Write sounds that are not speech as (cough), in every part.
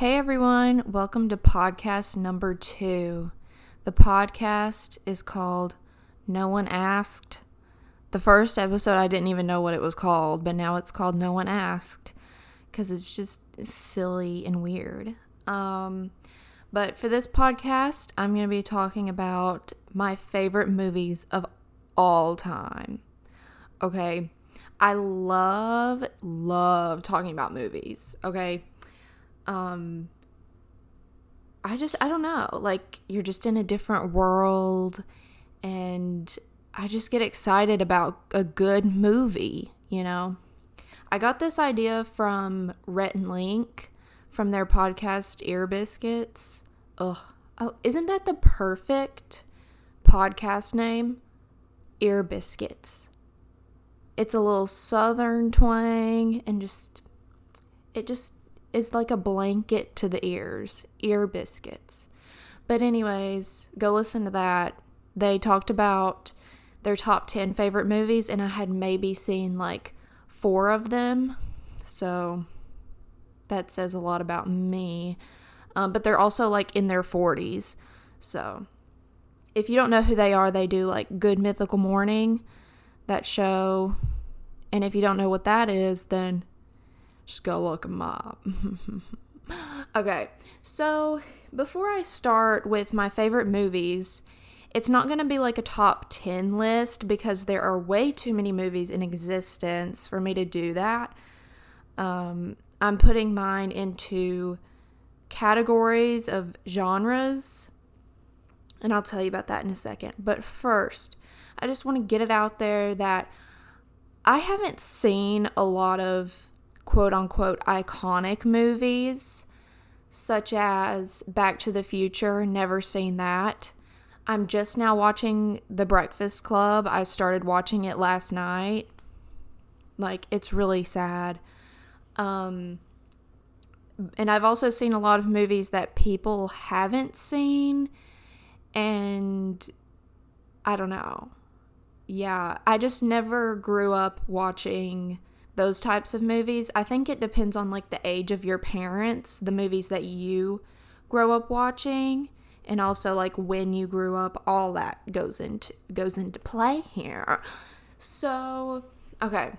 Hey everyone, welcome to podcast number two. The podcast is called No One Asked. The first episode, I didn't even know what it was called, but now it's called No One Asked because it's just silly and weird. Um, but for this podcast, I'm going to be talking about my favorite movies of all time. Okay. I love, love talking about movies. Okay. Um, I just, I don't know. Like, you're just in a different world, and I just get excited about a good movie, you know? I got this idea from Rhett and Link from their podcast Ear Biscuits. Ugh. Oh, isn't that the perfect podcast name? Ear Biscuits. It's a little southern twang and just it just is like a blanket to the ears. Ear Biscuits. But anyways, go listen to that. They talked about their top 10 favorite movies and I had maybe seen like 4 of them. So that says a lot about me. Um, but they're also like in their 40s. So if you don't know who they are, they do like Good Mythical Morning, that show. And if you don't know what that is, then just go look them up. (laughs) okay, so before I start with my favorite movies, it's not going to be like a top 10 list because there are way too many movies in existence for me to do that. Um, I'm putting mine into categories of genres, and I'll tell you about that in a second. But first, I just want to get it out there that I haven't seen a lot of quote unquote iconic movies, such as Back to the Future, never seen that. I'm just now watching The Breakfast Club. I started watching it last night. Like, it's really sad. Um, and I've also seen a lot of movies that people haven't seen, and I don't know. Yeah, I just never grew up watching those types of movies. I think it depends on like the age of your parents, the movies that you grow up watching, and also like when you grew up, all that goes into goes into play here. So, okay.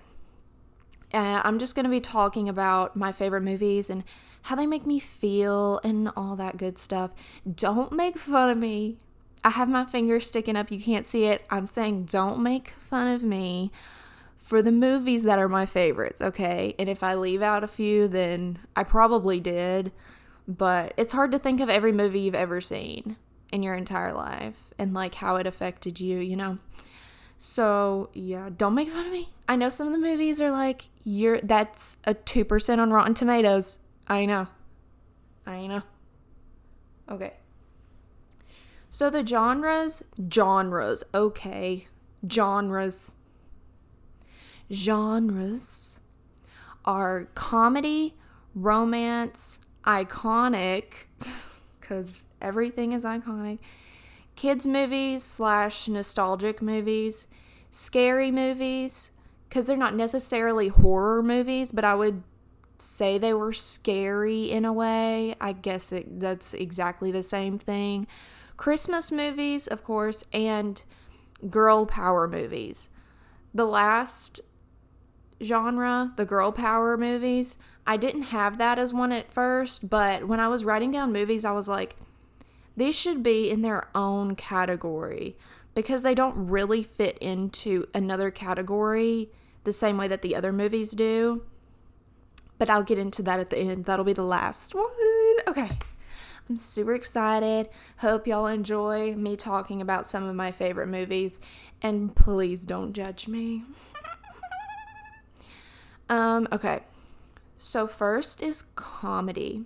Uh, I'm just going to be talking about my favorite movies and how they make me feel and all that good stuff. Don't make fun of me. I have my finger sticking up. You can't see it. I'm saying don't make fun of me for the movies that are my favorites, okay? And if I leave out a few, then I probably did. But it's hard to think of every movie you've ever seen in your entire life and like how it affected you, you know? So, yeah, don't make fun of me. I know some of the movies are like, you're that's a 2% on Rotten Tomatoes. I know. I know. Okay. So the genres, genres, okay. Genres. Genres are comedy, romance, iconic, because everything is iconic, kids' movies slash nostalgic movies, scary movies, because they're not necessarily horror movies, but I would say they were scary in a way. I guess it, that's exactly the same thing. Christmas movies, of course, and girl power movies. The last genre, the girl power movies, I didn't have that as one at first, but when I was writing down movies, I was like, these should be in their own category because they don't really fit into another category the same way that the other movies do. But I'll get into that at the end. That'll be the last one. Okay. I'm super excited. Hope y'all enjoy me talking about some of my favorite movies. And please don't judge me. Um, okay. So, first is comedy.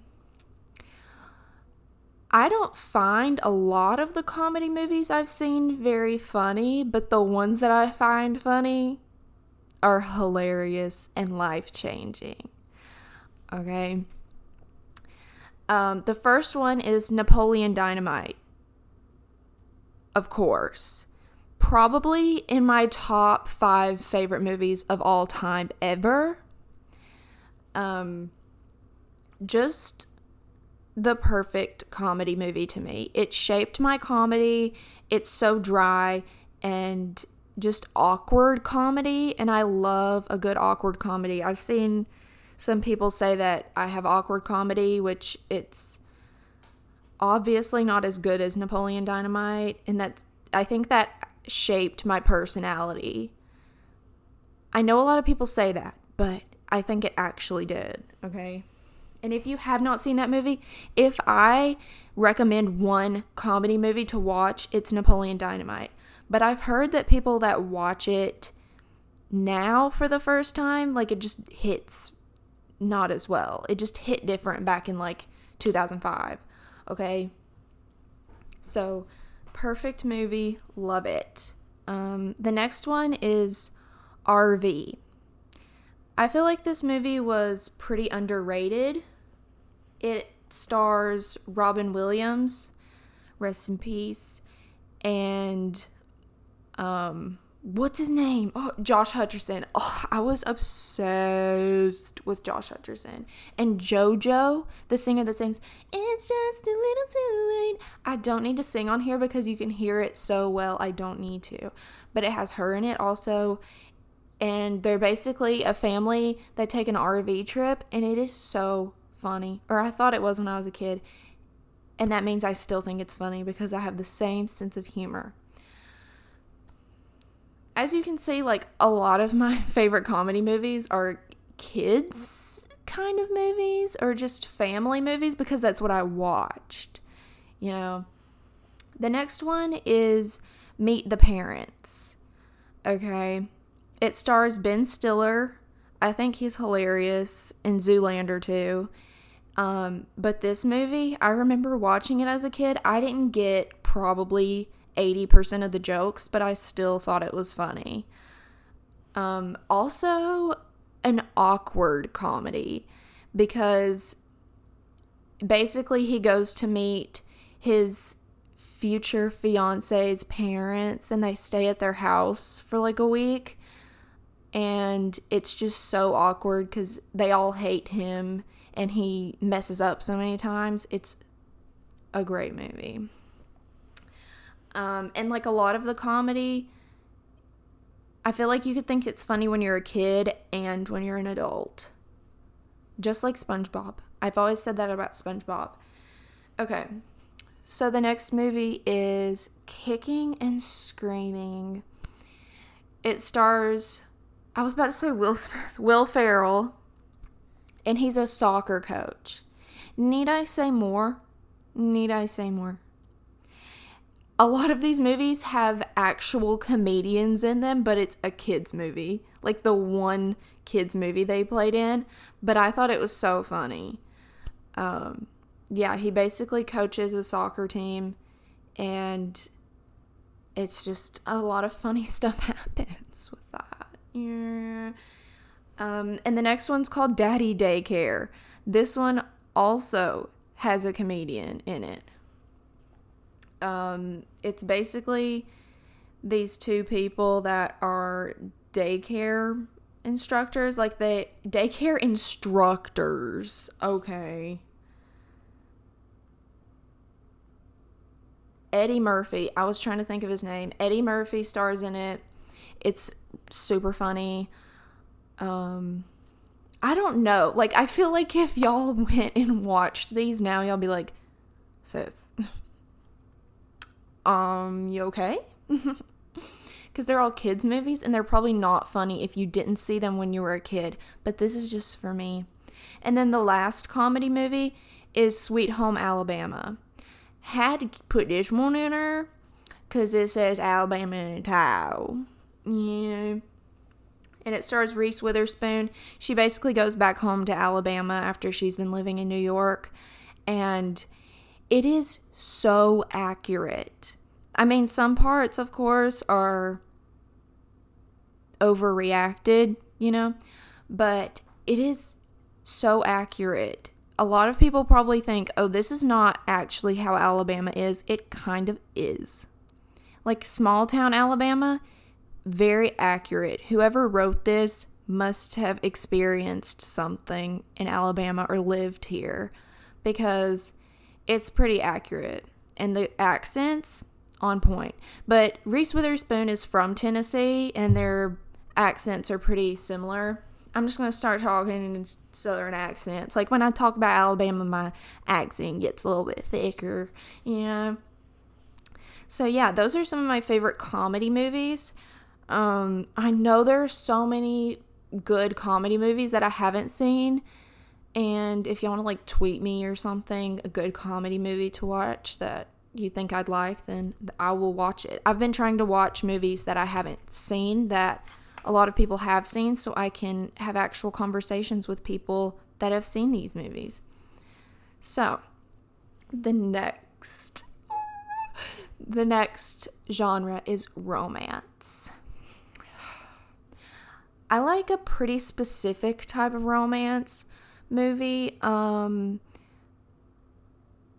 I don't find a lot of the comedy movies I've seen very funny, but the ones that I find funny are hilarious and life changing. Okay. Um, the first one is Napoleon Dynamite. Of course. Probably in my top five favorite movies of all time ever. Um, just the perfect comedy movie to me. It shaped my comedy. It's so dry and just awkward comedy, and I love a good awkward comedy. I've seen some people say that I have awkward comedy, which it's obviously not as good as Napoleon Dynamite, and that's I think that shaped my personality. I know a lot of people say that, but I think it actually did, okay? And if you have not seen that movie, if I recommend one comedy movie to watch, it's Napoleon Dynamite. But I've heard that people that watch it now for the first time, like it just hits not as well. It just hit different back in like 2005. Okay. So, perfect movie. Love it. Um, the next one is RV. I feel like this movie was pretty underrated. It stars Robin Williams, rest in peace, and um, what's his name? Oh, Josh Hutcherson. Oh, I was obsessed with Josh Hutcherson. And JoJo, the singer that sings, It's just a little too late. I don't need to sing on here because you can hear it so well. I don't need to. But it has her in it also. And they're basically a family that take an RV trip, and it is so funny. Or I thought it was when I was a kid. And that means I still think it's funny because I have the same sense of humor as you can see, like a lot of (laughs) my favorite comedy movies are kids kind of movies or just family movies because that's what I watched. You know, the next one is Meet the Parents. Okay. It stars Ben Stiller. I think he's hilarious in Zoolander too. Um, but this movie, I remember watching it as a kid. I didn't get probably 80% of the jokes, but I still thought it was funny. Um, also, an awkward comedy because basically he goes to meet his future fiance's parents and they stay at their house for like a week. And it's just so awkward because they all hate him and he messes up so many times. It's a great movie. Um, and like a lot of the comedy, I feel like you could think it's funny when you're a kid and when you're an adult. Just like SpongeBob. I've always said that about SpongeBob. Okay. So the next movie is Kicking and Screaming. It stars I was about to say Will Will Ferrell and he's a soccer coach. Need I say more? Need I say more? A lot of these movies have actual comedians in them, but it's a kids movie. Like the one kids movie they played in, but I thought it was so funny. Um, yeah, he basically coaches a soccer team and it's just a lot of funny (laughs) stuff happens with that. Yeah. Um, and the next one's called Daddy Daycare. This one also has a comedian in it. Um, it's basically these two people that are daycare instructors, like they daycare instructors. Okay. Eddie Murphy. I was trying to think of his name. Eddie Murphy stars in it. It's super funny. Um I don't know. Like I feel like if y'all (laughs) went and watched these now, y'all be like, sis, (laughs) um, you okay? (laughs) Because they're all kids' movies and they're probably not funny if you didn't see them when you were a kid, but this is just for me. And then the last comedy movie is Sweet Home Alabama. Had to put this one in her because it says Alabama in a. Yeah. And it stars Reese Witherspoon. She basically goes back home to Alabama after she's been living in New York. And it is so accurate. I mean, some parts, of course, are overreacted, you know, but it is so accurate. A lot of people probably think, oh, this is not actually how Alabama is. It kind of is. Like small town Alabama, very accurate. Whoever wrote this must have experienced something in Alabama or lived here because it's pretty accurate. And the accents on point. But Reese Witherspoon is from Tennessee and their accents are pretty similar. I'm just going to start talking in southern accents. Like when I talk about Alabama, my accent gets a little bit thicker, you know. So yeah, those are some of my favorite comedy movies. Um, I know there are so many good comedy movies that I haven't seen. And if you want to like tweet me or something, a good comedy movie to watch that you think I'd like, then I will watch it. I've been trying to watch movies that I haven't seen that a lot of people have seen so I can have actual conversations with people that have seen these movies. So, the next the next genre is romance. I like a pretty specific type of romance movie. Um,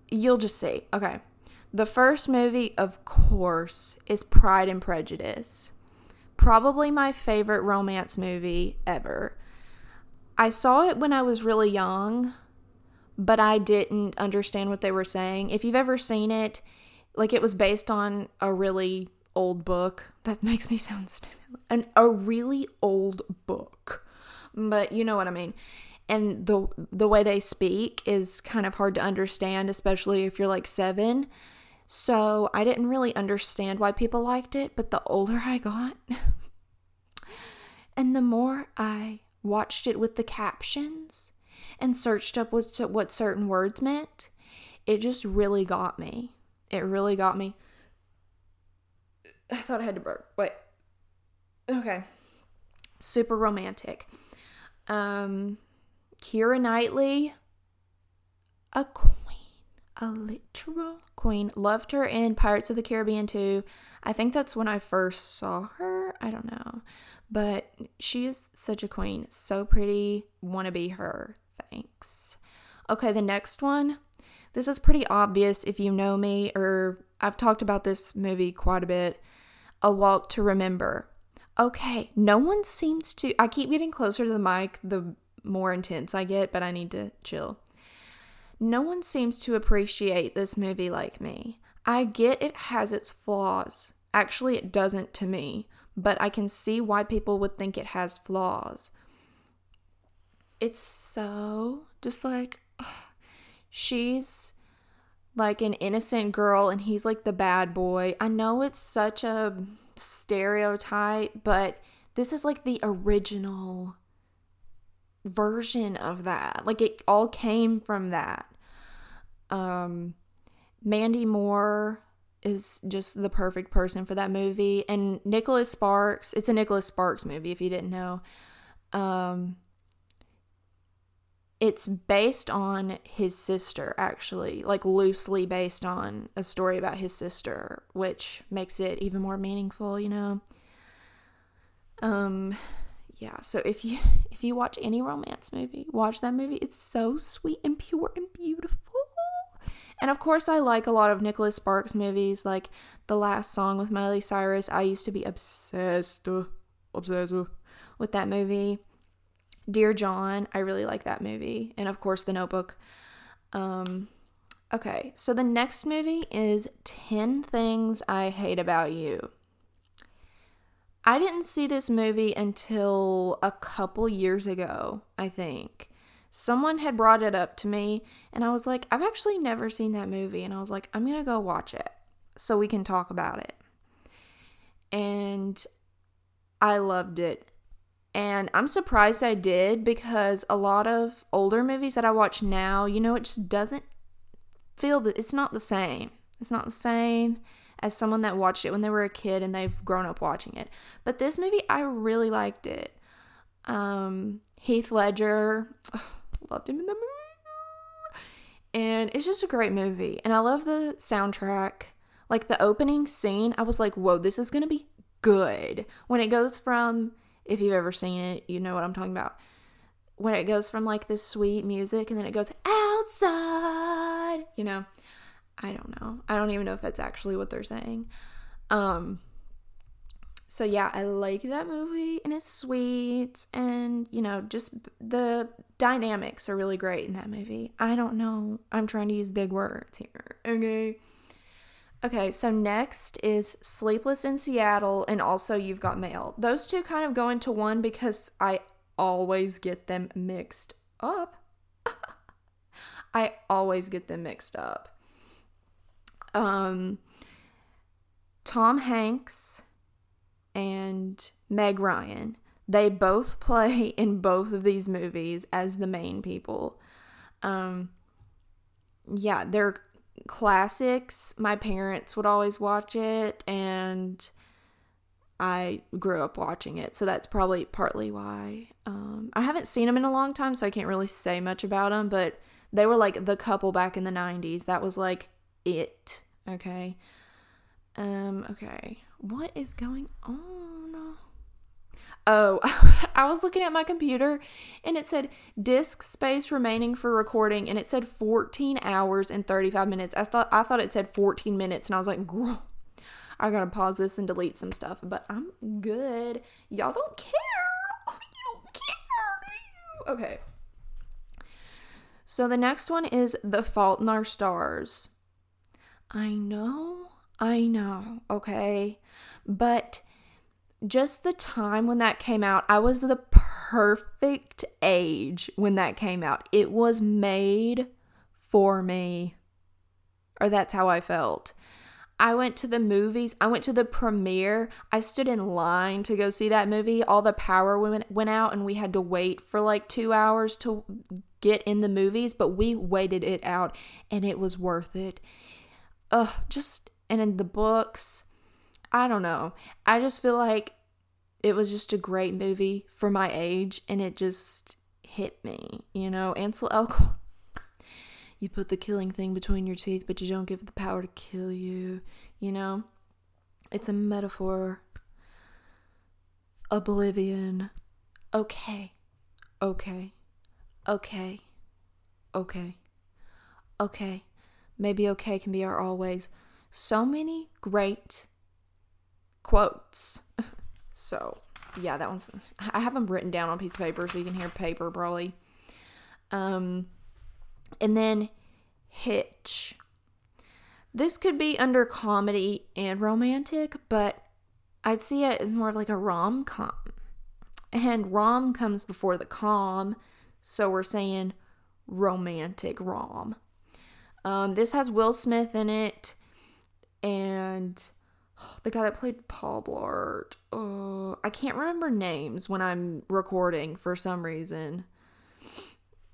you'll just see. Okay. The first movie, of course, is Pride and Prejudice. Probably my favorite romance movie ever. I saw it when I was really young, but I didn't understand what they were saying. If you've ever seen it, like it was based on a really old book. That (laughs) makes me sound stupid. An a really old book. But you know what I mean and the the way they speak is kind of hard to understand especially if you're like 7 so I didn't really understand why people liked it but the older I got (laughs) and the more I watched it with the captions and searched up what what certain words meant it just really got me. It really got me. I thought I had to burp. Wait. Okay. Super romantic. Um Keira Knightley, a queen, a literal queen. Loved her in Pirates of the Caribbean too. I think that's when I first saw her. I don't know. But she is such a queen. So pretty. Want to be her. Thanks. Okay, the next one. This is pretty obvious if you know me, or I've talked about this movie quite a bit. A Walk to Remember. Okay, no one seems to. I keep getting closer to the mic the more intense I get, but I need to chill. No one seems to appreciate this movie like me. I get it has its flaws. Actually, it doesn't to me, but I can see why people would think it has flaws. It's so just like (sighs) she's like an innocent girl and he's like the bad boy. I know it's such a stereotype, but this is like the original version of that. Like it all came from that. Um Mandy Moore is just the perfect person for that movie and Nicholas Sparks, it's a Nicholas Sparks movie if you didn't know. Um it's based on his sister actually, like loosely based on a story about his sister, which makes it even more meaningful, you know. Um yeah, so if you (laughs) if you watch any romance movie, watch that movie. It's so sweet and pure and beautiful. And of course, I like a lot of Nicholas Sparks movies, like The Last Song with Miley Cyrus. I used to be obsessed, obsessed with that movie. Dear John, I really like that movie. And of course, The Notebook. Um, okay, so the next movie is 10 Things I Hate About You. I didn't see this movie until a couple years ago, I think. Someone had brought it up to me, and I was like, I've actually never seen that movie. And I was like, I'm going to go watch it so we can talk about it. And I loved it. And I'm surprised I did because a lot of older movies that I watch now, you know, it just doesn't feel that it's not the same. It's not the same as someone that watched it when they were a kid and they've grown up watching it. But this movie, I really liked it. Um, Heath Ledger, ugh, (sighs) loved him in the movie. And it's just a great movie. And I love the soundtrack. Like the opening scene, I was like, whoa, this is going to be good. When it goes from, if you've ever seen it, you know what I'm talking about. When it goes from like this sweet music and then it goes outside, you know, I don't know. I don't even know if that's actually what they're saying. Um so yeah, I like that movie and it's sweet and you know, just the dynamics are really great in that movie. I don't know. I'm trying to use big words here. Okay. Okay, so next is Sleepless in Seattle and also You've Got Mail. Those two kind of go into one because I always get them mixed up. (laughs) I always get them mixed up. Um Tom Hanks and Meg Ryan. They both (laughs) play in both of these movies as the main people. Um, yeah, they're classics. My parents would always watch it, and I grew up watching it. So that's probably partly why. Um, I haven't seen them in a long time, so I can't really say much about them, but they were like the couple back in the 90s. That was like it. Okay. Um, okay. What is going on? Oh, (laughs) I was looking at my computer and it said disk space remaining for recording and it said 14 hours and 35 minutes. I thought I thought it said 14 minutes and I was like, "Girl, I got to pause this and delete some stuff, but I'm good. Y'all don't care. (laughs) you don't care. Okay. So the next one is The Fault in Our Stars. I know I know, okay? But just the time when that came out, I was the perfect age when that came out. It was made for me. Or that's how I felt. I went to the movies. I went to the premiere. I stood in line to go see that movie. All the power went, went out, and we had to wait for like two hours to get in the movies, but we waited it out, and it was worth it. Ugh, just and in the books. I don't know. I just feel like it was just a great movie for my age and it just hit me, you know. Ansel Elgort. You put the killing thing between your teeth, but you don't give it the power to kill you, you know? It's a metaphor. Oblivion. Okay. Okay. Okay. Okay. Okay. Maybe okay can be our always so many great quotes. (laughs) so, yeah, that one's I have them written down on a piece of paper so you can hear paper probably. Um and then Hitch. This could be under comedy and romantic, but I'd see it as more of like a rom com. And rom comes before the com, so we're saying romantic rom. Um, this has Will Smith in it and (gasps) the guy that played Paul Blart. Uh, I can't remember names when I'm recording for some reason.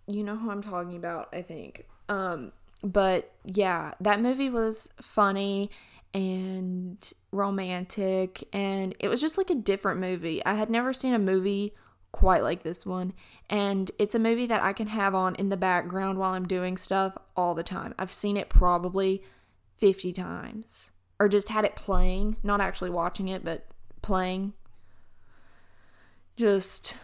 You know who I'm talking about, I think. Um, but yeah, that movie was funny and romantic, and it was just like a different movie. I had never seen a movie quite like this one, and it's a movie that I can have on in the background while I'm doing stuff all the time. I've seen it probably 50 times or just had it playing, not actually watching it, but playing. Just,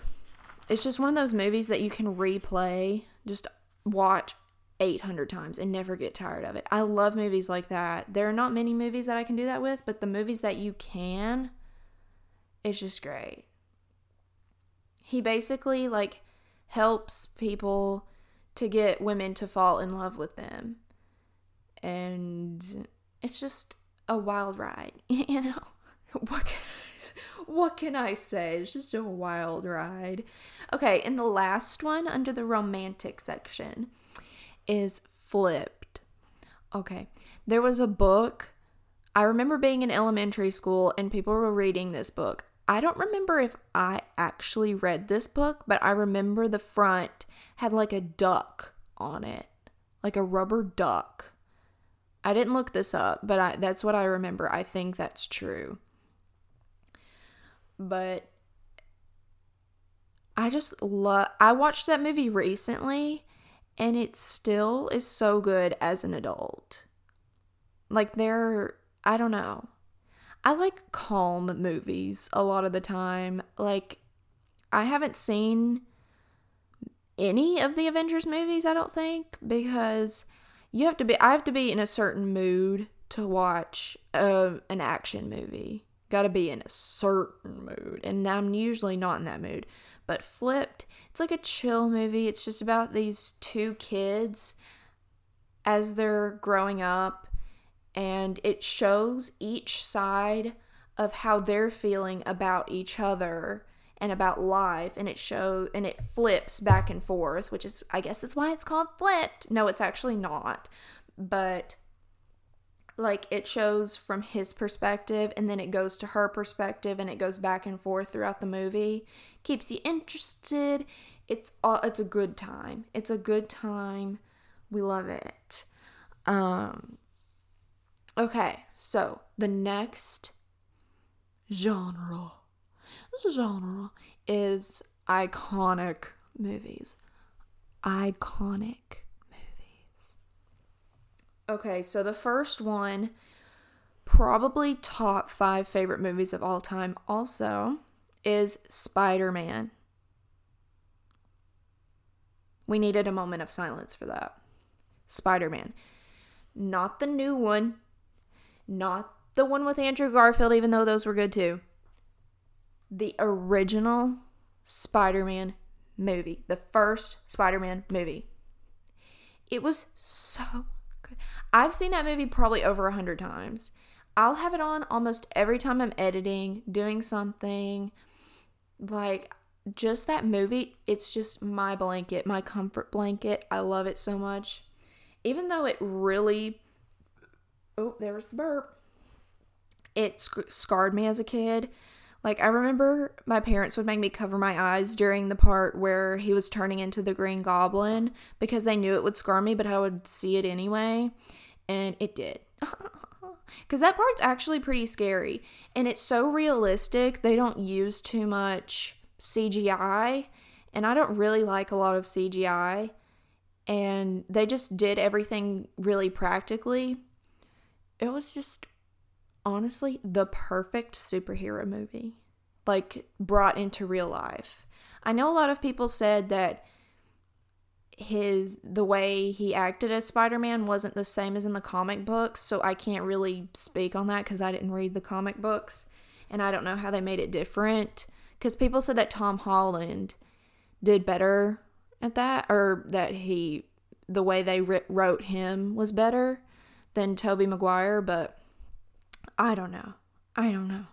it's just one of those movies that you can replay, just watch 800 times and never get tired of it. I love movies like that. There are not many movies that I can do that with, but the movies that you can, it's just great. He basically like helps people to get women to fall in love with them and it's just a wild ride, (laughs) you know. What can I, what can I say? It's just a wild ride. Okay, and the last one under the romantic section is Flipped. Okay, there was a book. I remember being in elementary school and people were reading this book. I don't remember if I actually read this book, but I remember the front had like a duck on it, like a rubber duck. I didn't look this up, but I, that's what I remember. I think that's true. But I just love I watched that movie recently and it still is so good as an adult. Like there I don't know. I like calm movies a lot of the time. Like I haven't seen any of the Avengers movies, I don't think, because you have to be I have to be in a certain mood to watch uh, an action movie. got to be in a certain mood. And I'm usually not in that mood. But Flipped, it's like a chill movie. It's just about these two kids as they're growing up. And it shows each side of how they're feeling about each other and about life and it shows and it flips back and forth which is i guess that's why it's called flipped. No it's actually not. But like it shows from his perspective and then it goes to her perspective and it goes back and forth throughout the movie. Keeps you interested. It's all it's a good time. It's a good time. We love it. Um okay so the next genre genre is iconic movies iconic movies. Okay, so the first one, probably top five favorite movies of all time, also is Spider Man. We needed a moment of silence for that. Spider Man. Not the new one, not the one with Andrew Garfield, even though those were good too. The original Spider Man movie, the first Spider Man movie. It was so good. I've seen that movie probably over a hundred times. I'll have it on almost every time I'm editing, doing something. Like, just that movie, it's just my blanket, my comfort blanket. I love it so much. Even though it really. Oh, there was the burp. It sc- scarred me as a kid. Like, I remember my parents would make me cover my eyes during the part where he was turning into the Green Goblin because they knew it would scar me, but I would see it anyway and it did. (laughs) Because that part's actually pretty scary. And it's so realistic, they don't use too much CGI. And I don't really like a lot of CGI. And they just did everything really practically. It was just, honestly, the perfect superhero movie. Like, brought into real life. I know a lot of people said that his the way he acted as Spider-Man wasn't the same as in the comic books, so I can't really speak on that cuz I didn't read the comic books and I don't know how they made it different cuz people said that Tom Holland did better at that or that he the way they wrote him was better than Tobey Maguire, but I don't know. I don't know.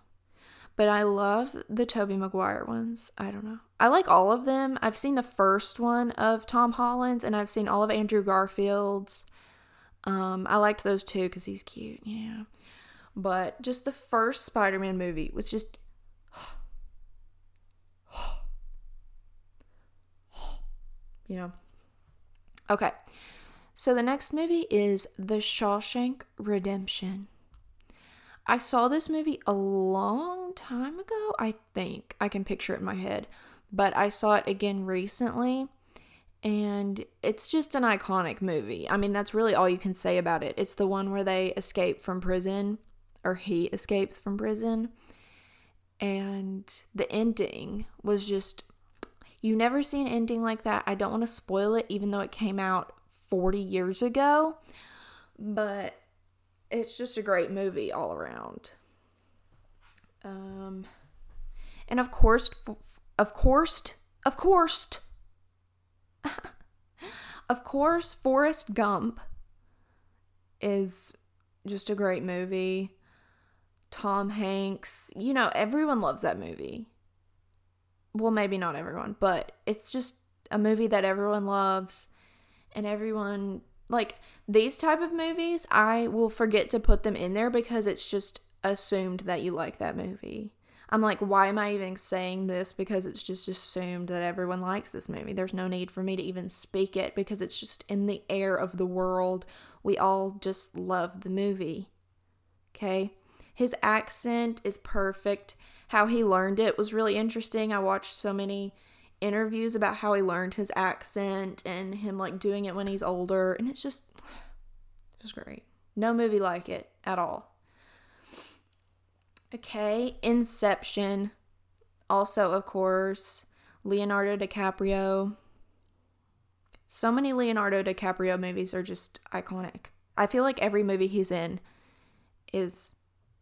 But I love the Tobey Maguire ones. I don't know. I like all of them. I've seen the first one of Tom Holland's and I've seen all of Andrew Garfield's. Um, I liked those two because he's cute, yeah. But just the first Spider Man movie was just. (sighs) (sighs) (sighs) you know. Okay. So the next movie is The Shawshank Redemption. I saw this movie a long time ago, I think. I can picture it in my head. But I saw it again recently and it's just an iconic movie. I mean, that's really all you can say about it. It's the one where they escape from prison or he escapes from prison. And the ending was just you never see an ending like that. I don't want to spoil it even though it came out 40 years ago. But it's just a great movie all around. Um, and of course, of course, of course, (laughs) of course, Forrest Gump is just a great movie. Tom Hanks, you know, everyone loves that movie. Well, maybe not everyone, but it's just a movie that everyone loves and everyone like these type of movies, I will forget to put them in there because it's just assumed that you like that movie. I'm like, why am I even saying this? Because it's just assumed that everyone likes this movie. There's no need for me to even speak it because it's just in the air of the world. We all just love the movie. Okay? His accent is perfect. How he learned it was really interesting. I watched so many interviews about how he learned his accent and him like doing it when he's older and it's just (sighs) just great. No movie like it at all. Okay, Inception. Also, of course, Leonardo DiCaprio. So many Leonardo DiCaprio movies are just iconic. I feel like every movie he's in is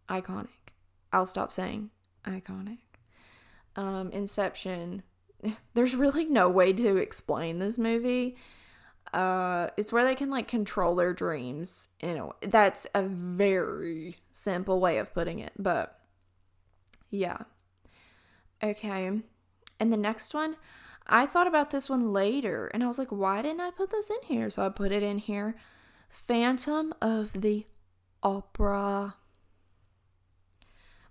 iconic. I'll stop saying iconic. Um, Inception. There's really no way to explain this movie. Uh, it's where they can like control their dreams. You know, that's a very simple way of putting it, but yeah. Okay. And the next one, I thought about this one later and I was like, why didn't I put this in here? So I put it in here. Phantom of the Opera.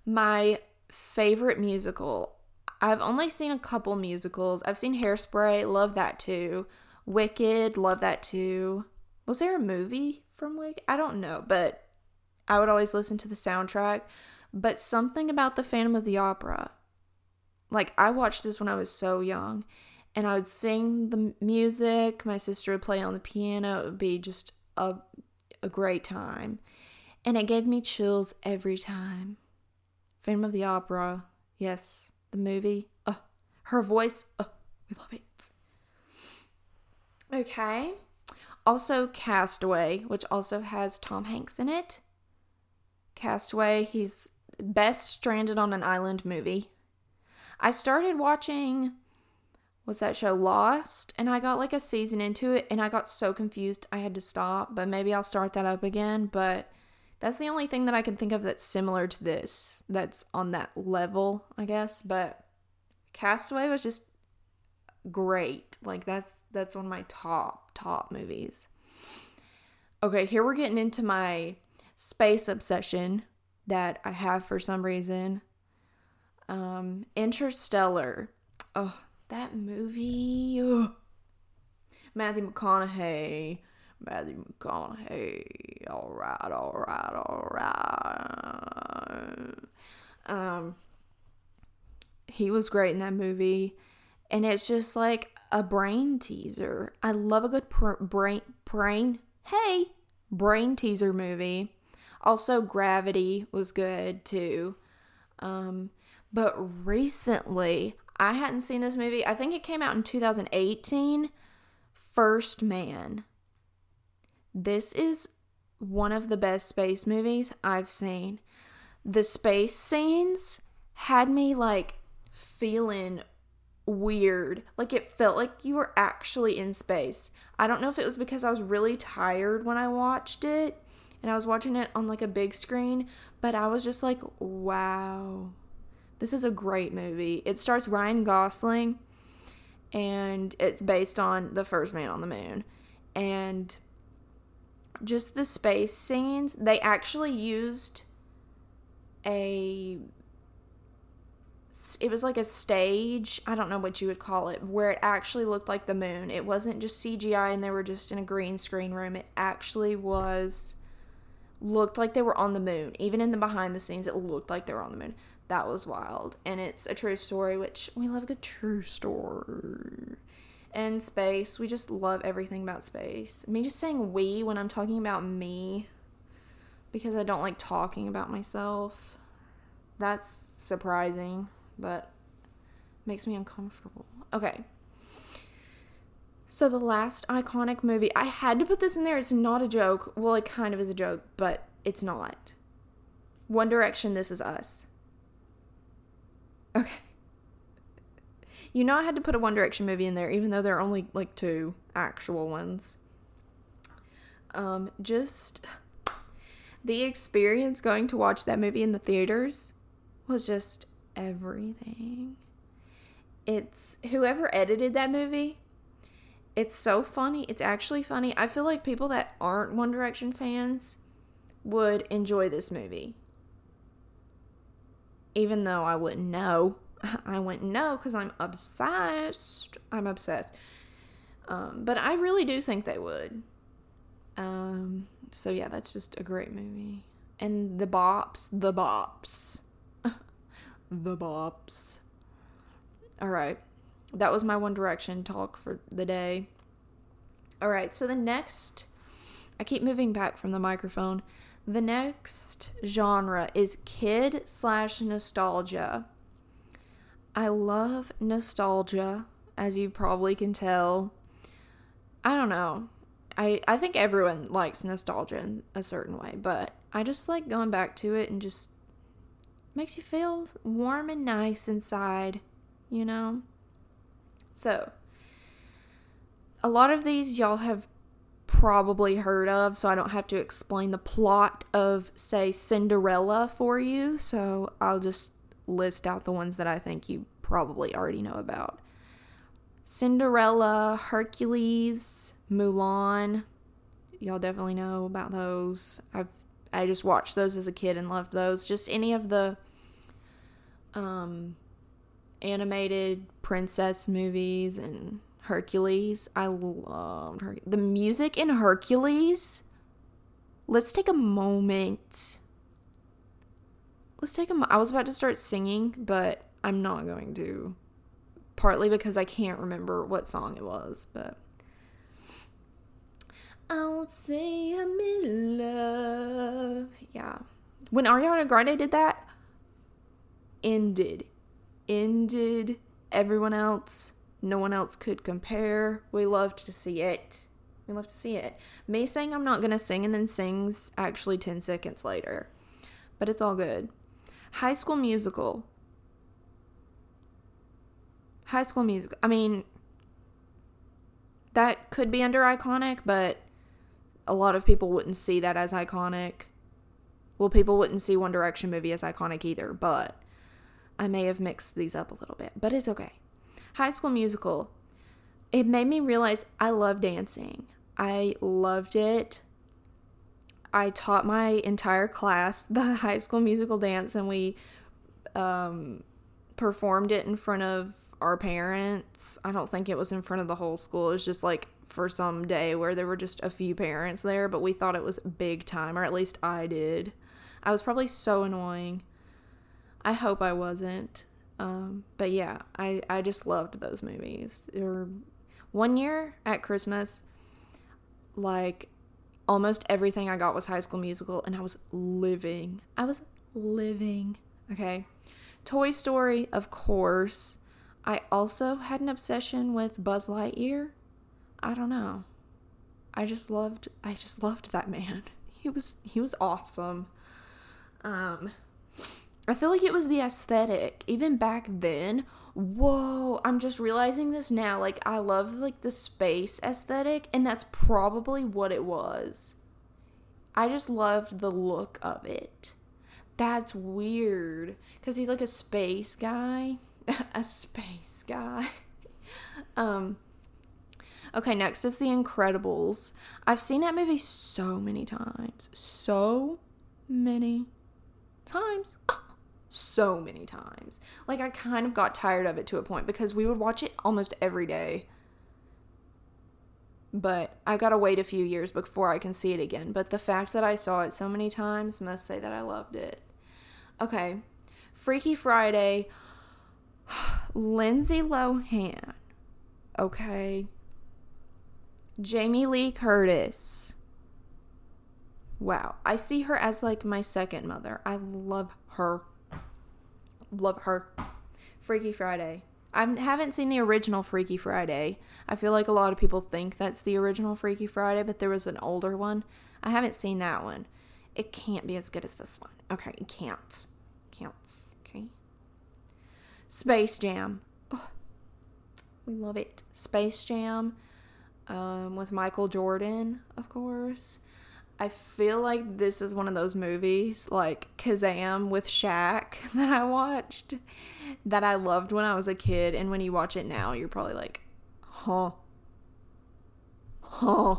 My favorite musical. I've only seen a couple musicals. I've seen Hairspray, love that too. Wicked, love that too. Was there a movie from Wicked? I don't know, but I would always listen to the soundtrack. But something about the Phantom of the Opera. Like, I watched this when I was so young, and I would sing the music. My sister would play on the piano. It would be just a, a great time. And it gave me chills every time. Phantom of the Opera. Yes, the movie. Uh, her voice. Uh, we love it. Okay. Also, Castaway, which also has Tom Hanks in it. Castaway, he's best stranded on an island movie. I started watching what's that show Lost and I got like a season into it and I got so confused I had to stop, but maybe I'll start that up again, but that's the only thing that I can think of that's similar to this that's on that level, I guess, but Castaway was just great. Like that's that's one of my top top movies. Okay, here we're getting into my space obsession that I have for some reason. Um, Interstellar. Oh, that movie. Oh. Matthew McConaughey. Matthew McConaughey. All right, all right, all right. Um, he was great in that movie, and it's just like a brain teaser. I love a good pr- brain brain. Hey, brain teaser movie. Also, Gravity was good too. Um, but recently, I hadn't seen this movie. I think it came out in 2018. First Man. This is one of the best space movies I've seen. The space scenes had me like feeling weird. Like it felt like you were actually in space. I don't know if it was because I was really tired when I watched it and I was watching it on like a big screen, but I was just like, wow. This is a great movie. It stars Ryan Gosling and it's based on The First Man on the Moon. And just the space scenes, they actually used a it was like a stage, I don't know what you would call it, where it actually looked like the moon. It wasn't just CGI and they were just in a green screen room. It actually was looked like they were on the moon. Even in the behind the scenes, it looked like they were on the moon. That was wild. And it's a true story, which we love a good true story and space. We just love everything about space. Me just saying we when I'm talking about me because I don't like talking about myself. That's surprising, but makes me uncomfortable. Okay. So the last iconic movie, I had to put this in there. It's not a joke. Well, it kind of is a joke, but it's not. One Direction, This Is Us. Okay. You know, I had to put a One Direction movie in there, even though there are only like two actual ones. Um, just the experience going to watch that movie in the theaters was just everything. It's whoever edited that movie. It's so funny. It's actually funny. I feel like people that aren't One Direction fans would enjoy this movie. Even though I wouldn't know. (laughs) I went no because I'm obsessed. I'm obsessed. Um, but I really do think they would. Um, so yeah, that's just a great movie. And the bops, the bops, (laughs) the bops. All right, that was my One Direction talk for the day. All right, so the next, I keep moving back from the microphone. The next genre is kid slash nostalgia. I love nostalgia, as you probably can tell. I don't know. I, I think everyone likes nostalgia in a certain way, but I just like going back to it and just makes you feel warm and nice inside, you know? So, a lot of these y'all have probably heard of, so I don't have to explain the plot of, say, Cinderella for you. So, I'll just list out the ones that I think you probably already know about. Cinderella, Hercules, Mulan. Y'all definitely know about those. I've I just watched those as a kid and loved those. Just any of the um animated princess movies and Hercules. I loved Her- the music in Hercules. Let's take a moment. Let's take a. Mo- I was about to start singing, but I'm not going to. Partly because I can't remember what song it was, but. I won't say I'm in love. Yeah. When Ariana Grande did that, ended. Ended everyone else. No one else could compare. We loved to see it. We love to see it. Me saying I'm not gonna sing and then sings actually 10 seconds later. But it's all good. High School Musical. High School Musical. I mean, that could be under iconic, but a lot of people wouldn't see that as iconic. Well, people wouldn't see One Direction movie as iconic either, but I may have mixed these up a little bit, but it's okay. High School Musical. It made me realize I love dancing. I loved it. I taught my entire class (laughs) the High School Musical dance, and we um, performed it in front of our parents. I don't think it was in front of the whole school. It was just like for some day where there were just a few parents there, but we thought it was big time, or at least I did. I was probably so annoying. I hope I wasn't. Um, but yeah, I, I just loved those movies. Or one year at Christmas, like almost everything I got was High School Musical, and I was living. I was living. Okay. Toy Story, of course. I also had an obsession with Buzz Lightyear. I don't know. I just loved I just loved that man. (laughs) He was he was awesome. Um I feel like it was the aesthetic even back then. Whoa, I'm just realizing this now. Like I love like the space aesthetic and that's probably what it was. I just loved the look of it. That's weird cuz he's like a space guy. (laughs) a space guy. (laughs) um Okay, next is The Incredibles. I've seen that movie so many times. So many times. (laughs) so many times. Like, I kind of got tired of it to a point because we would watch it almost every day. But I gotta wait a few years before I can see it again. But the fact that I saw it so many times must say that I loved it. Okay, Freaky Friday. (sighs) Lindsay Lohan. Okay. Jamie Lee Curtis. Wow. I see her as like my second mother. I love her. Love her. Freaky Friday. I haven't seen the original Freaky Friday. I feel like a lot of people think that's the original Freaky Friday, but there was an older one. I haven't seen that one. It can't be as good as this one. Okay, it can't. Can't. Okay. Space Jam. Oh, we love it. Space Jam um, with Michael Jordan, of course. I feel like this is one of those movies like Kazam with Shaq (laughs) that I watched that I loved when I was a kid. And when you watch it now, you're probably like, huh? Huh?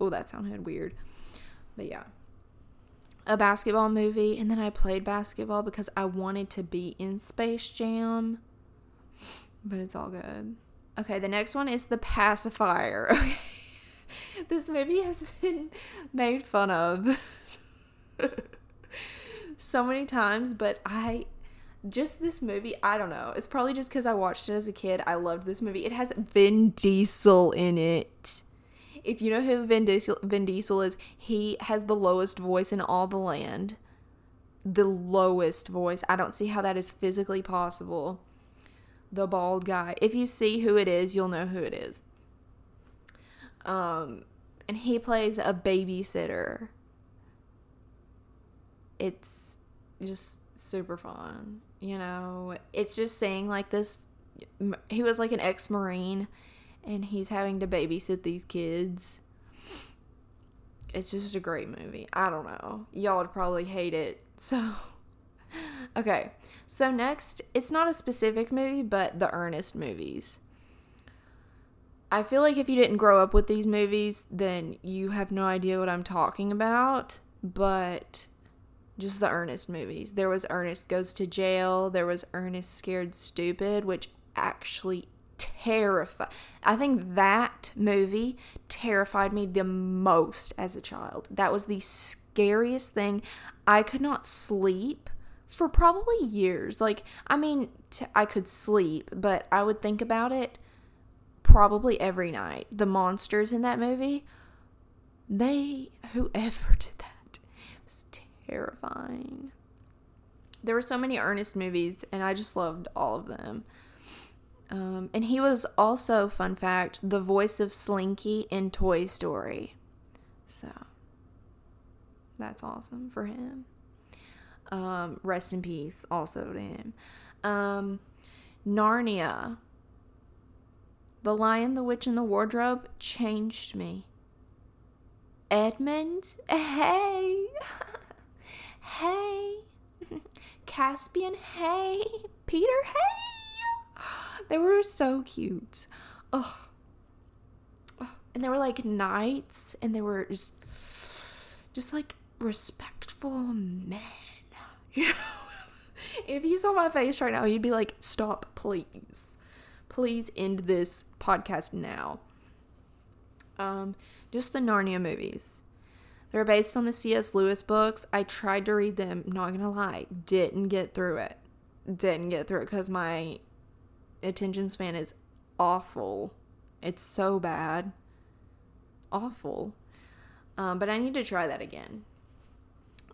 Oh, that sounded weird. But yeah. A basketball movie. And then I played basketball because I wanted to be in Space Jam. But it's all good. Okay, the next one is The Pacifier. (laughs) Okay. (laughs) this movie has (laughs) been made fun of (laughs) so many times, but I just this movie, I don't know. It's probably just because I watched it as a kid. I loved this movie. It has Vin Diesel in it. If you know who Vin Diesel, Vin Diesel is, he has the lowest voice in all the land. The lowest voice. I don't see how that is physically possible the bald guy. If you see who it is, you'll know who it is. Um, and he plays a babysitter. It's just super fun. You know, it's just saying like this. He was like an ex Marine and he's having to babysit these kids. It's just a great movie. I don't know. Y'all would probably hate it. (laughs) So, okay. So, next, it's not a specific movie, but the Ernest movies. I feel like if you didn't grow up with these movies, then you have no idea what I'm talking about. But just the Ernest movies. There was Ernest Goes to Jail, there was Ernest Scared Stupid, which actually terrified. I think that movie terrified me the most as a child. That was the scariest thing. I could not sleep for probably years. Like, I mean, t- I could sleep, but I would think about it probably every night. The monsters in that movie, they, whoever did that, It was terrifying. There were so many Ernest movies, and I just loved all of them. Um, and he was also, fun fact, the voice of Slinky in Toy Story. So that's awesome for him. Um, rest in peace also to him. Um, Narnia. The Lion, the Witch, and the Wardrobe changed me. Edmund, hey. (laughs) hey. (laughs) Caspian, hey. Peter, hey. (gasps) They were so cute. Ugh. And they were like knights and they were just just like respectful men. (laughs) You know? if you saw my face right now, you'd be like, stop, please. Please end this podcast now. Um, just the Narnia movies. They're based on the C.S. Lewis books. I tried to read them, not gonna lie, didn't get through it. Didn't get through it because my attention span is awful. It's so bad. Awful. Um, but I need to try that again.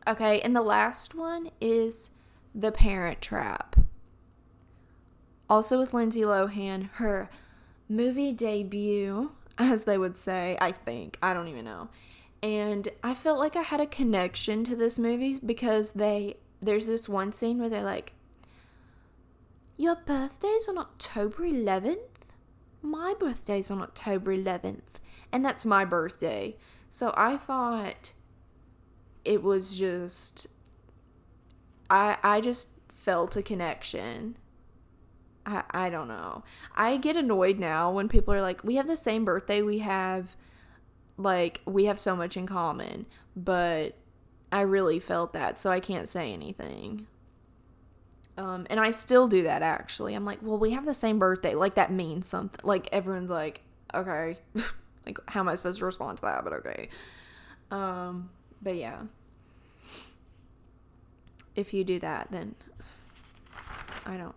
Okay, and the last one is The Parent Trap. Also with Lindsay Lohan, her movie debut, (laughs) as they would say, I think. I don't even know. And I felt like I had a connection to this movie because they there's this one scene where they're like, your birthday's on October 11th? My birthday's on October 11th, and that's my birthday. So I thought it was just I I just felt a connection. I I don't know. I get annoyed now when people are like, "We have the same birthday. We have like we have so much in common." But I really felt that, so I can't say anything. Um, and I still do that actually. I'm like, well, we have the same birthday. Like that means something. Like everyone's like, okay, (laughs) like how am I supposed to respond to that? But okay. Um, but yeah, if you do that, then I don't.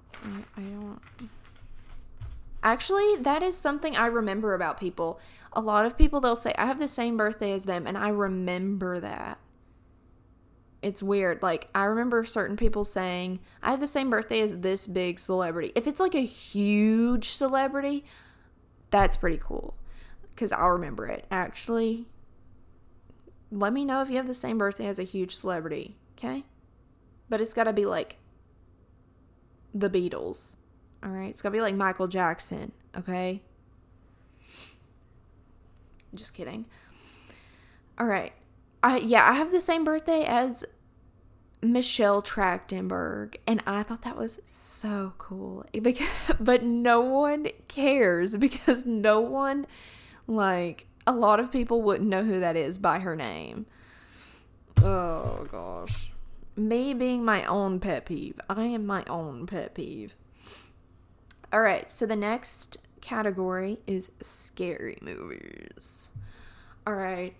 I, don't. Actually, that is something I remember about people. A lot of people they'll say I have the same birthday as them, and I remember that it's weird. Like I remember certain people saying, "I have the same birthday as this big celebrity." If it's like a huge celebrity, that's pretty cool cuz I'll remember it. Actually, let me know if you have the same birthday as a huge celebrity, okay? But it's got to be like the Beatles. All right. It's going to be like Michael Jackson, okay? Just kidding. All right. I yeah, I have the same birthday as Michelle Trachtenberg, and I thought that was so cool. (laughs) Because, but no one cares because no one, like, a lot of people wouldn't know who that is by her name. Oh gosh. Me being my own pet peeve. I am my own pet peeve. All right, so the next category is scary movies. All right,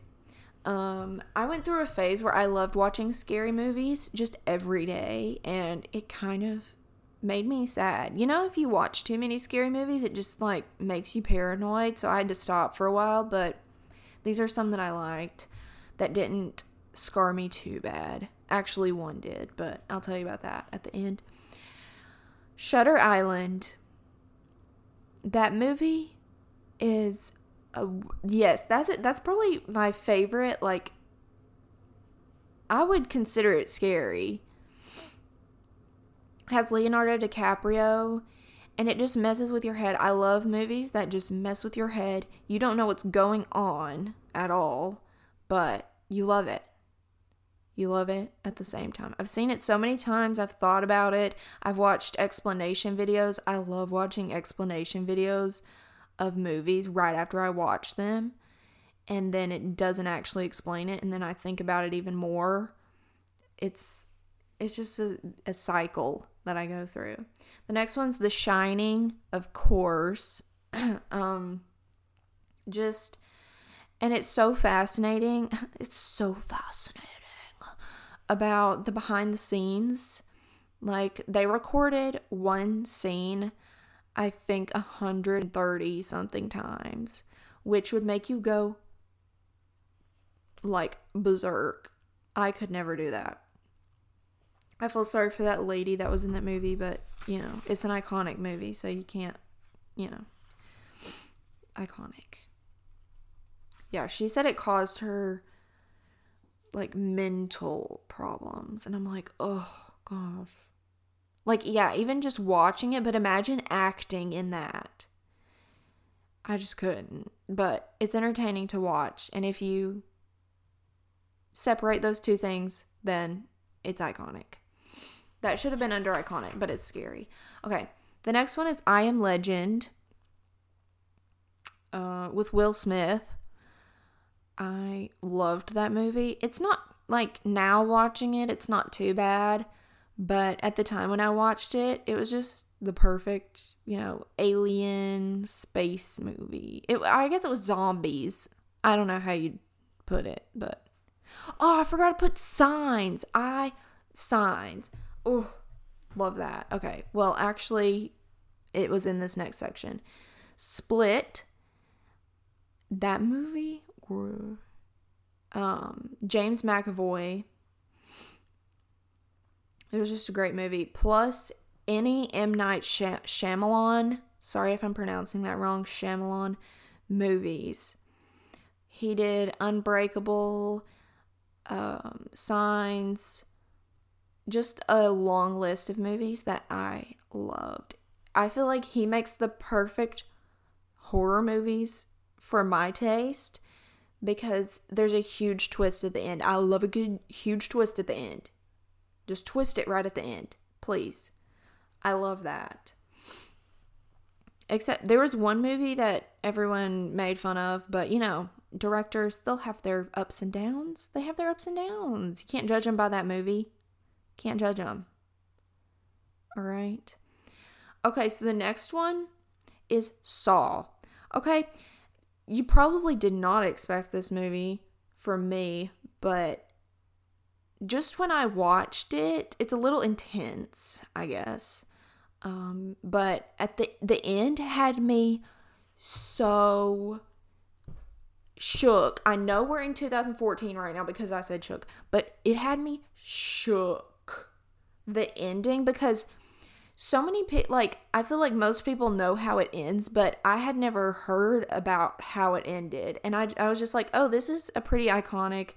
um, I went through a phase where I loved watching scary movies just every day, and it kind of made me sad. You know, if you watch too many scary movies, it just like makes you paranoid. So I had to stop for a while, but these are some that I liked that didn't scar me too bad. Actually, one did, but I'll tell you about that at the end. Shutter Island. That movie is uh, yes, that's that's probably my favorite. Like, I would consider it scary. has Leonardo DiCaprio and it just messes with your head. I love movies that just mess with your head. You don't know what's going on at all, but you love it. You love it at the same time. I've seen it so many times. I've thought about it. I've watched explanation videos. I love watching explanation videos of movies right after I watch them. And then it doesn't actually explain it. And then I think about it even more. It's it's just a, a cycle that I go through. The next one's The Shining, of course. (clears throat) um, just, and it's so fascinating. (laughs) It's so fascinating about the behind the scenes. Like, they recorded one scene, I think, 130 something times, which would make you go like berserk. I could never do that. I feel sorry for that lady that was in that movie, but you know, it's an iconic movie, so you can't, you know, iconic. Yeah, she said it caused her like mental problems, and I'm like, oh gosh. Like, yeah, even just watching it, but imagine acting in that. I just couldn't. But it's entertaining to watch. And if you separate those two things, then it's iconic. That should have been under iconic, but it's scary. Okay. The next one is I Am Legend uh, with Will Smith. I loved that movie. It's not like now watching it, it's not too bad. But at the time when I watched it, it was just the perfect, you know, alien space movie. It, I guess it was zombies. I don't know how you'd put it, but. Oh, I forgot to put signs. I. Signs. Oh, love that. Okay. Well, actually, it was in this next section. Split. That movie. Um, James McAvoy. It was just a great movie. Plus, any M. Night Shy- Shyamalan, sorry if I'm pronouncing that wrong, Shyamalan movies. He did Unbreakable, um, Signs, just a long list of movies that I loved. I feel like he makes the perfect horror movies for my taste because there's a huge twist at the end. I love a good huge twist at the end. Just twist it right at the end, please. I love that. Except there was one movie that everyone made fun of, but you know, directors, they'll have their ups and downs. They have their ups and downs. You can't judge them by that movie. Can't judge them. All right. Okay, so the next one is Saw. Okay, you probably did not expect this movie from me, but just when I watched it, it's a little intense, I guess. Um, but at the the end had me so shook. I know we're in 2014 right now because I said shook, but it had me shook the ending because so many people like I feel like most people know how it ends, but I had never heard about how it ended, and I I was just like, oh, this is a pretty iconic,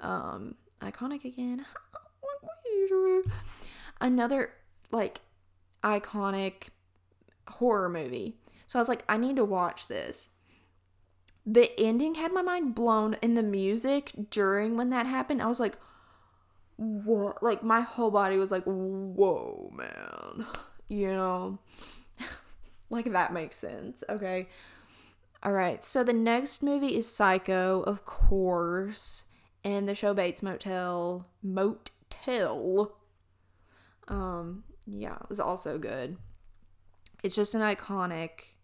um, iconic again. (laughs) Another like iconic horror movie. So I was like, I need to watch this. The ending had my mind blown, and the music during when that happened, I was like, what like my whole body was like whoa man. You know? (laughs) Like that makes sense okay? All right so the next movie is psycho of course and the show bates motel motel. Um yeah it was also good. It's just an iconic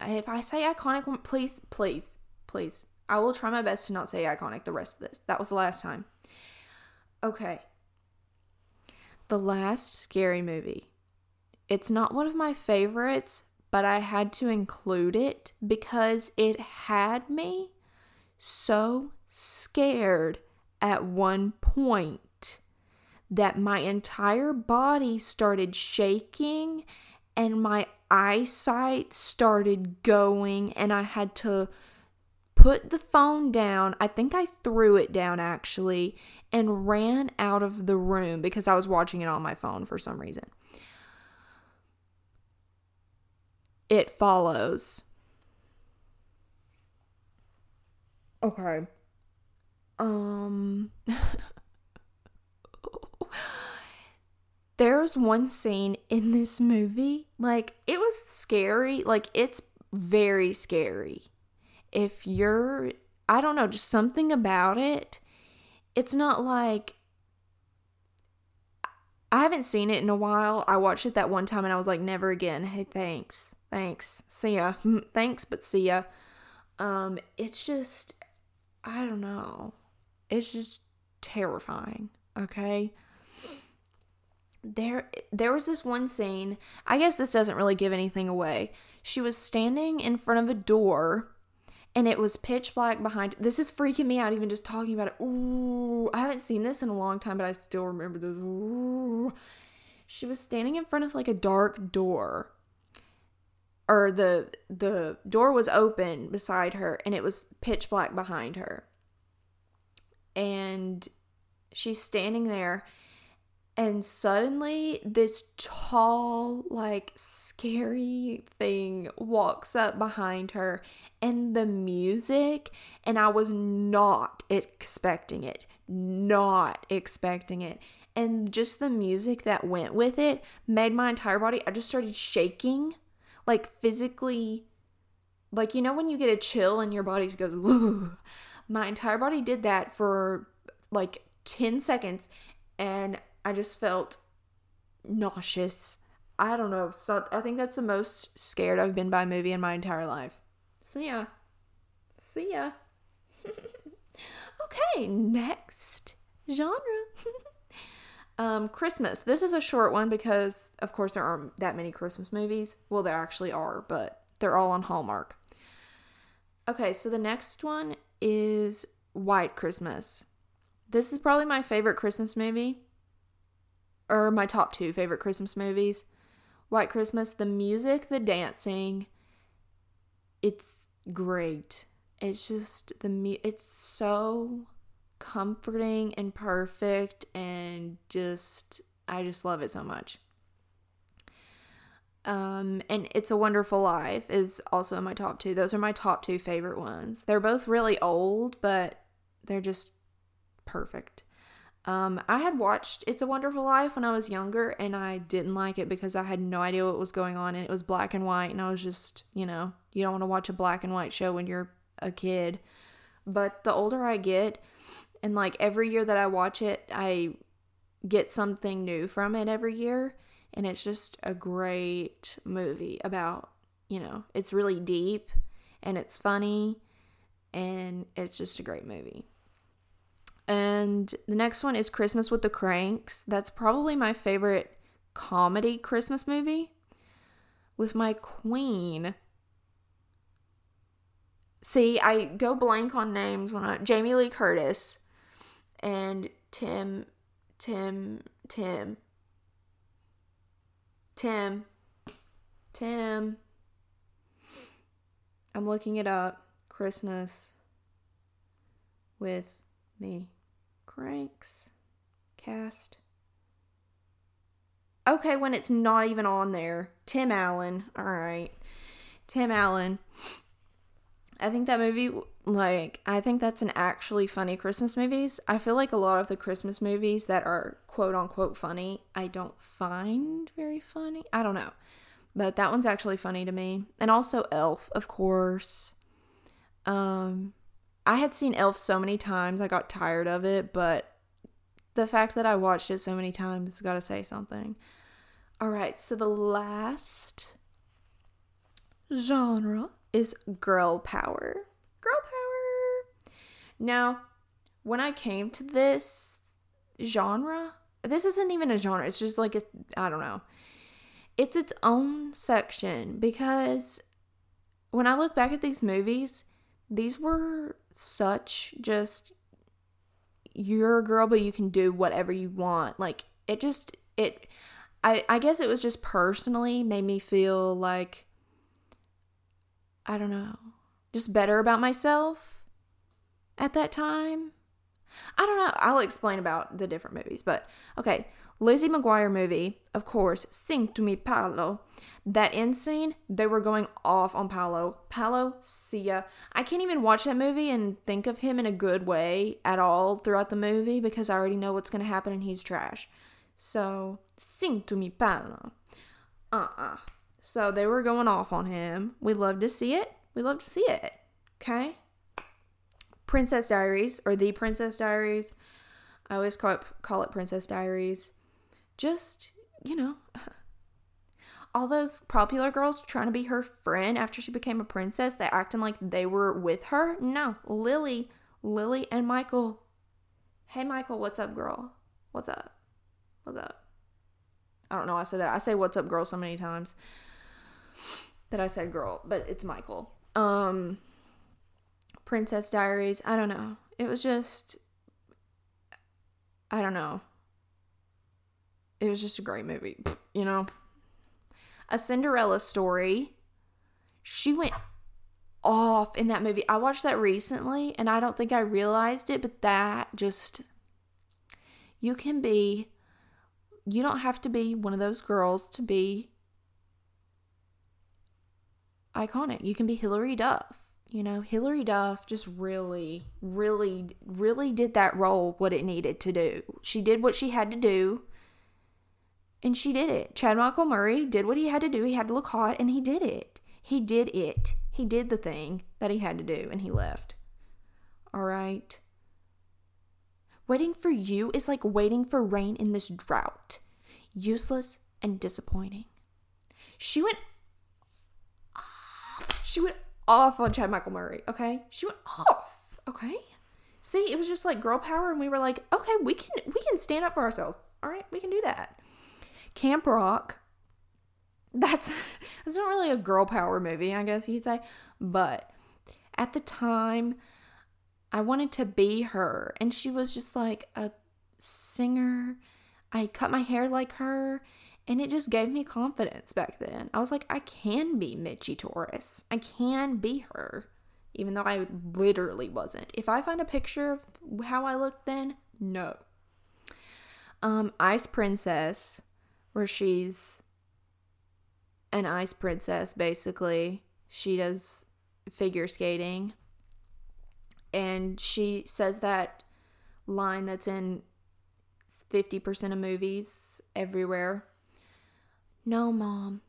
if i say iconic please please please i will try my best to not say iconic the rest of this that was the last time Okay. The last scary movie. It's not one of my favorites, but I had to include it because it had me so scared at one point that my entire body started shaking and my eyesight started going and I had to put the phone down. I think I threw it down actually and ran out of the room because I was watching it on my phone for some reason. It follows. Okay. Um (laughs) There was one scene in this movie like it was scary, like it's very scary if you're I don't know, just something about it. It's not like I haven't seen it in a while. I watched it that one time and I was like, never again. Hey, thanks. Thanks. See ya. (laughs) thanks, but see ya. Um, it's just I don't know. It's just terrifying, okay? There there was this one scene. I guess this doesn't really give anything away. She was standing in front of a door and it was pitch black behind. This is freaking me out even just talking about it. Ooh, I haven't seen this in a long time, but I still remember this. Ooh. She was standing in front of like a dark door. Or the the door was open beside her and it was pitch black behind her. And she's standing there and suddenly this tall like scary thing walks up behind her and the music and I was not expecting it. Not expecting it. And just the music that went with it made my entire body I just started shaking like physically like you know when you get a chill and your body goes my entire body did that for like 10 seconds and I just felt nauseous. I don't know. So I think that's the most scared I've been by a movie in my entire life. See ya. See ya. okay, next genre. (laughs) um, Christmas. This is a short one because, of course, there aren't that many Christmas movies. Well, there actually are, but they're all on Hallmark. Okay, so the next one is White Christmas. This is probably my favorite Christmas movie or my top two favorite Christmas movies. White Christmas, the music, the dancing, it's great. It's just the mu- it's so comforting and perfect and just I just love it so much. Um, and It's a Wonderful Life is also in my top two. Those are my top two favorite ones. They're both really old, but they're just perfect. Um, I had watched It's a Wonderful Life when I was younger, and I didn't like it because I had no idea what was going on, and it was black and white, and I was just, you know, you don't want to watch a black and white show when you're a kid. But the older I get, and like every year that I watch it, I get something new from it every year, and it's just a great movie about, you know, it's really deep and it's funny, and it's just a great movie. And the next one is Christmas with the Cranks. That's probably my favorite comedy Christmas movie with my queen. See, I go blank on names when I Jamie Lee Curtis and Tim Tim Tim Tim Tim I'm looking it up. Christmas with the Cranks cast. Okay, when it's not even on there. Tim Allen. All right. Tim Allen. I think that movie, like, I think that's an actually funny Christmas movies. I feel like a lot of the Christmas movies that are quote unquote funny, I don't find very funny. I don't know. But that one's actually funny to me. And also Elf, of course. Um, I had seen Elf so many times, I got tired of it, but the fact that I watched it so many times has got to say something. All right, so the last genre is girl power. Girl power. Now, when I came to this genre, this isn't even a genre, it's just like, I don't know. It's its own section because when I look back at these movies, these were such just you're a girl but you can do whatever you want. Like it just it i i guess it was just personally made me feel like i don't know just better about myself at that time. I don't know i'll explain about the different movies but okay Lizzie McGuire movie, of course, Sing to Me Paolo. That end scene, they were going off on Paolo. Paolo, see ya. I can't even watch that movie and think of him in a good way at all throughout the movie because I already know what's going to happen and he's trash. So, Sing to Me Paolo. Uh uh-uh. uh So they were going off on him. We love to see it. We love to see it. Okay? Princess Diaries or The Princess Diaries. I always call it, call it Princess Diaries. Just, you know, (laughs) all those popular girls trying to be her friend after she became a princess, they acting like they were with her. No, Lily, Lily and Michael. Hey, Michael, what's up, girl? What's up? What's up? I don't know. I said that. I say what's up, girl, so many times that I said girl, but it's Michael. Um, Princess Diaries. I don't know. It was just, I don't know. It was just a great movie, you know? A Cinderella story. She went off in that movie. I watched that recently and I don't think I realized it, but that just, you can be, you don't have to be one of those girls to be iconic. You can be Hilary Duff. You know, Hilary Duff just really, really, really did that role what it needed to do. She did what she had to do, and she did it. Chad Michael Murray did what he had to do. He had to look hot, and he did it. He did it. He did the thing that he had to do, and he left. All right. Waiting for you is like waiting for rain in this drought. Useless and disappointing. She went off. She went off on Chad Michael Murray, okay? She went off, okay? See, it was just like girl power and we were like, okay, we can we can stand up for ourselves. All right, we can do that. Camp Rock. That's (laughs) that's not really a girl power movie, I guess you'd say, but at the time I wanted to be her and she was just like a singer. I cut my hair like her and it just gave me confidence back then. I was like, I can be Mitchie Torres. I can be her. Even though I literally wasn't. If I find a picture of how I looked then, no. Um, Ice Princess, where she's an ice princess basically. She does figure skating. And she says that line that's in 50% of movies everywhere no, Mom.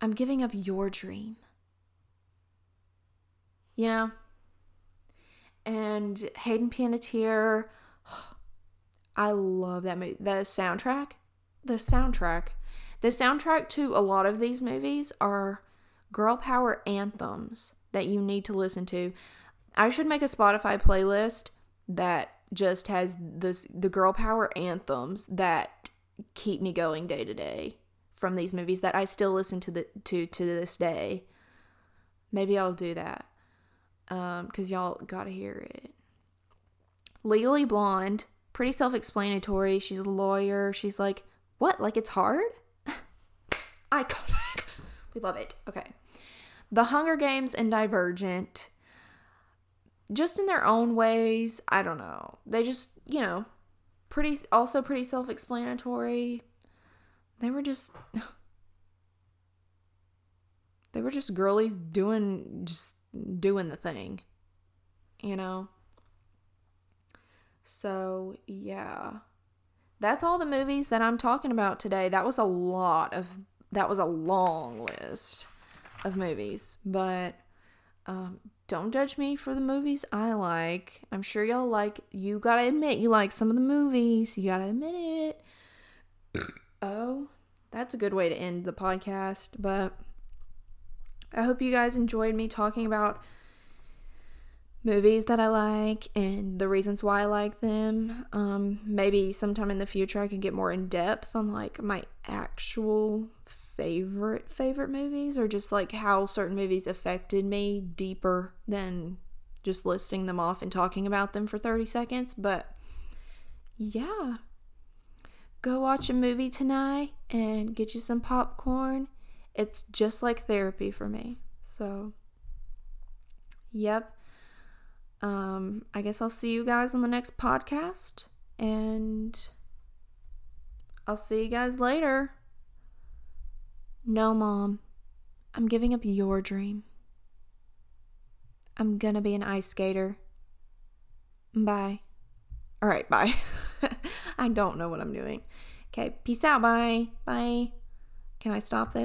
I'm giving up your dream. You know? And Hayden Panettiere, (sighs) I love that movie. The soundtrack, the soundtrack, the soundtrack to a lot of these movies are girl power anthems that you need to listen to. I should make a Spotify playlist that just has this the girl power anthems that keep me going day to day from these movies that I still listen to the to to this day. Maybe I'll do that. Um, cause y'all gotta hear it. Legally Blonde, pretty self-explanatory. She's a lawyer. She's like, what? Like it's hard? (laughs) Iconic. we love it. Okay. The Hunger Games and Divergent, just in their own ways. I don't know. They just, you know, pretty also pretty self-explanatory they were just (sighs) they were just girlies doing just doing the thing you know so yeah that's all the movies that i'm talking about today. That was a lot of that was a long list of movies but um, don't judge me for the movies i like. I'm sure y'all like you gotta admit you like some of the movies. You gotta admit it. (clears throat) Oh, that's a good way to end the podcast. But I hope you guys enjoyed me talking about movies that I like and the reasons why I like them. Um, maybe sometime in the future I can get more in depth on like my actual favorite favorite movies or just like how certain movies affected me deeper than just listing them off and talking about them for 30 seconds. But yeah, go watch a movie tonight and get you some popcorn. It's just like therapy for me. So, yep. Um, I guess I'll see you guys on the next podcast. And I'll see you guys later. No, Mom. I'm giving up your dream. I'm gonna be an ice skater. Bye. All right, bye. (laughs) I don't know what I'm doing. Okay, peace out. Bye. Bye. Can I stop this?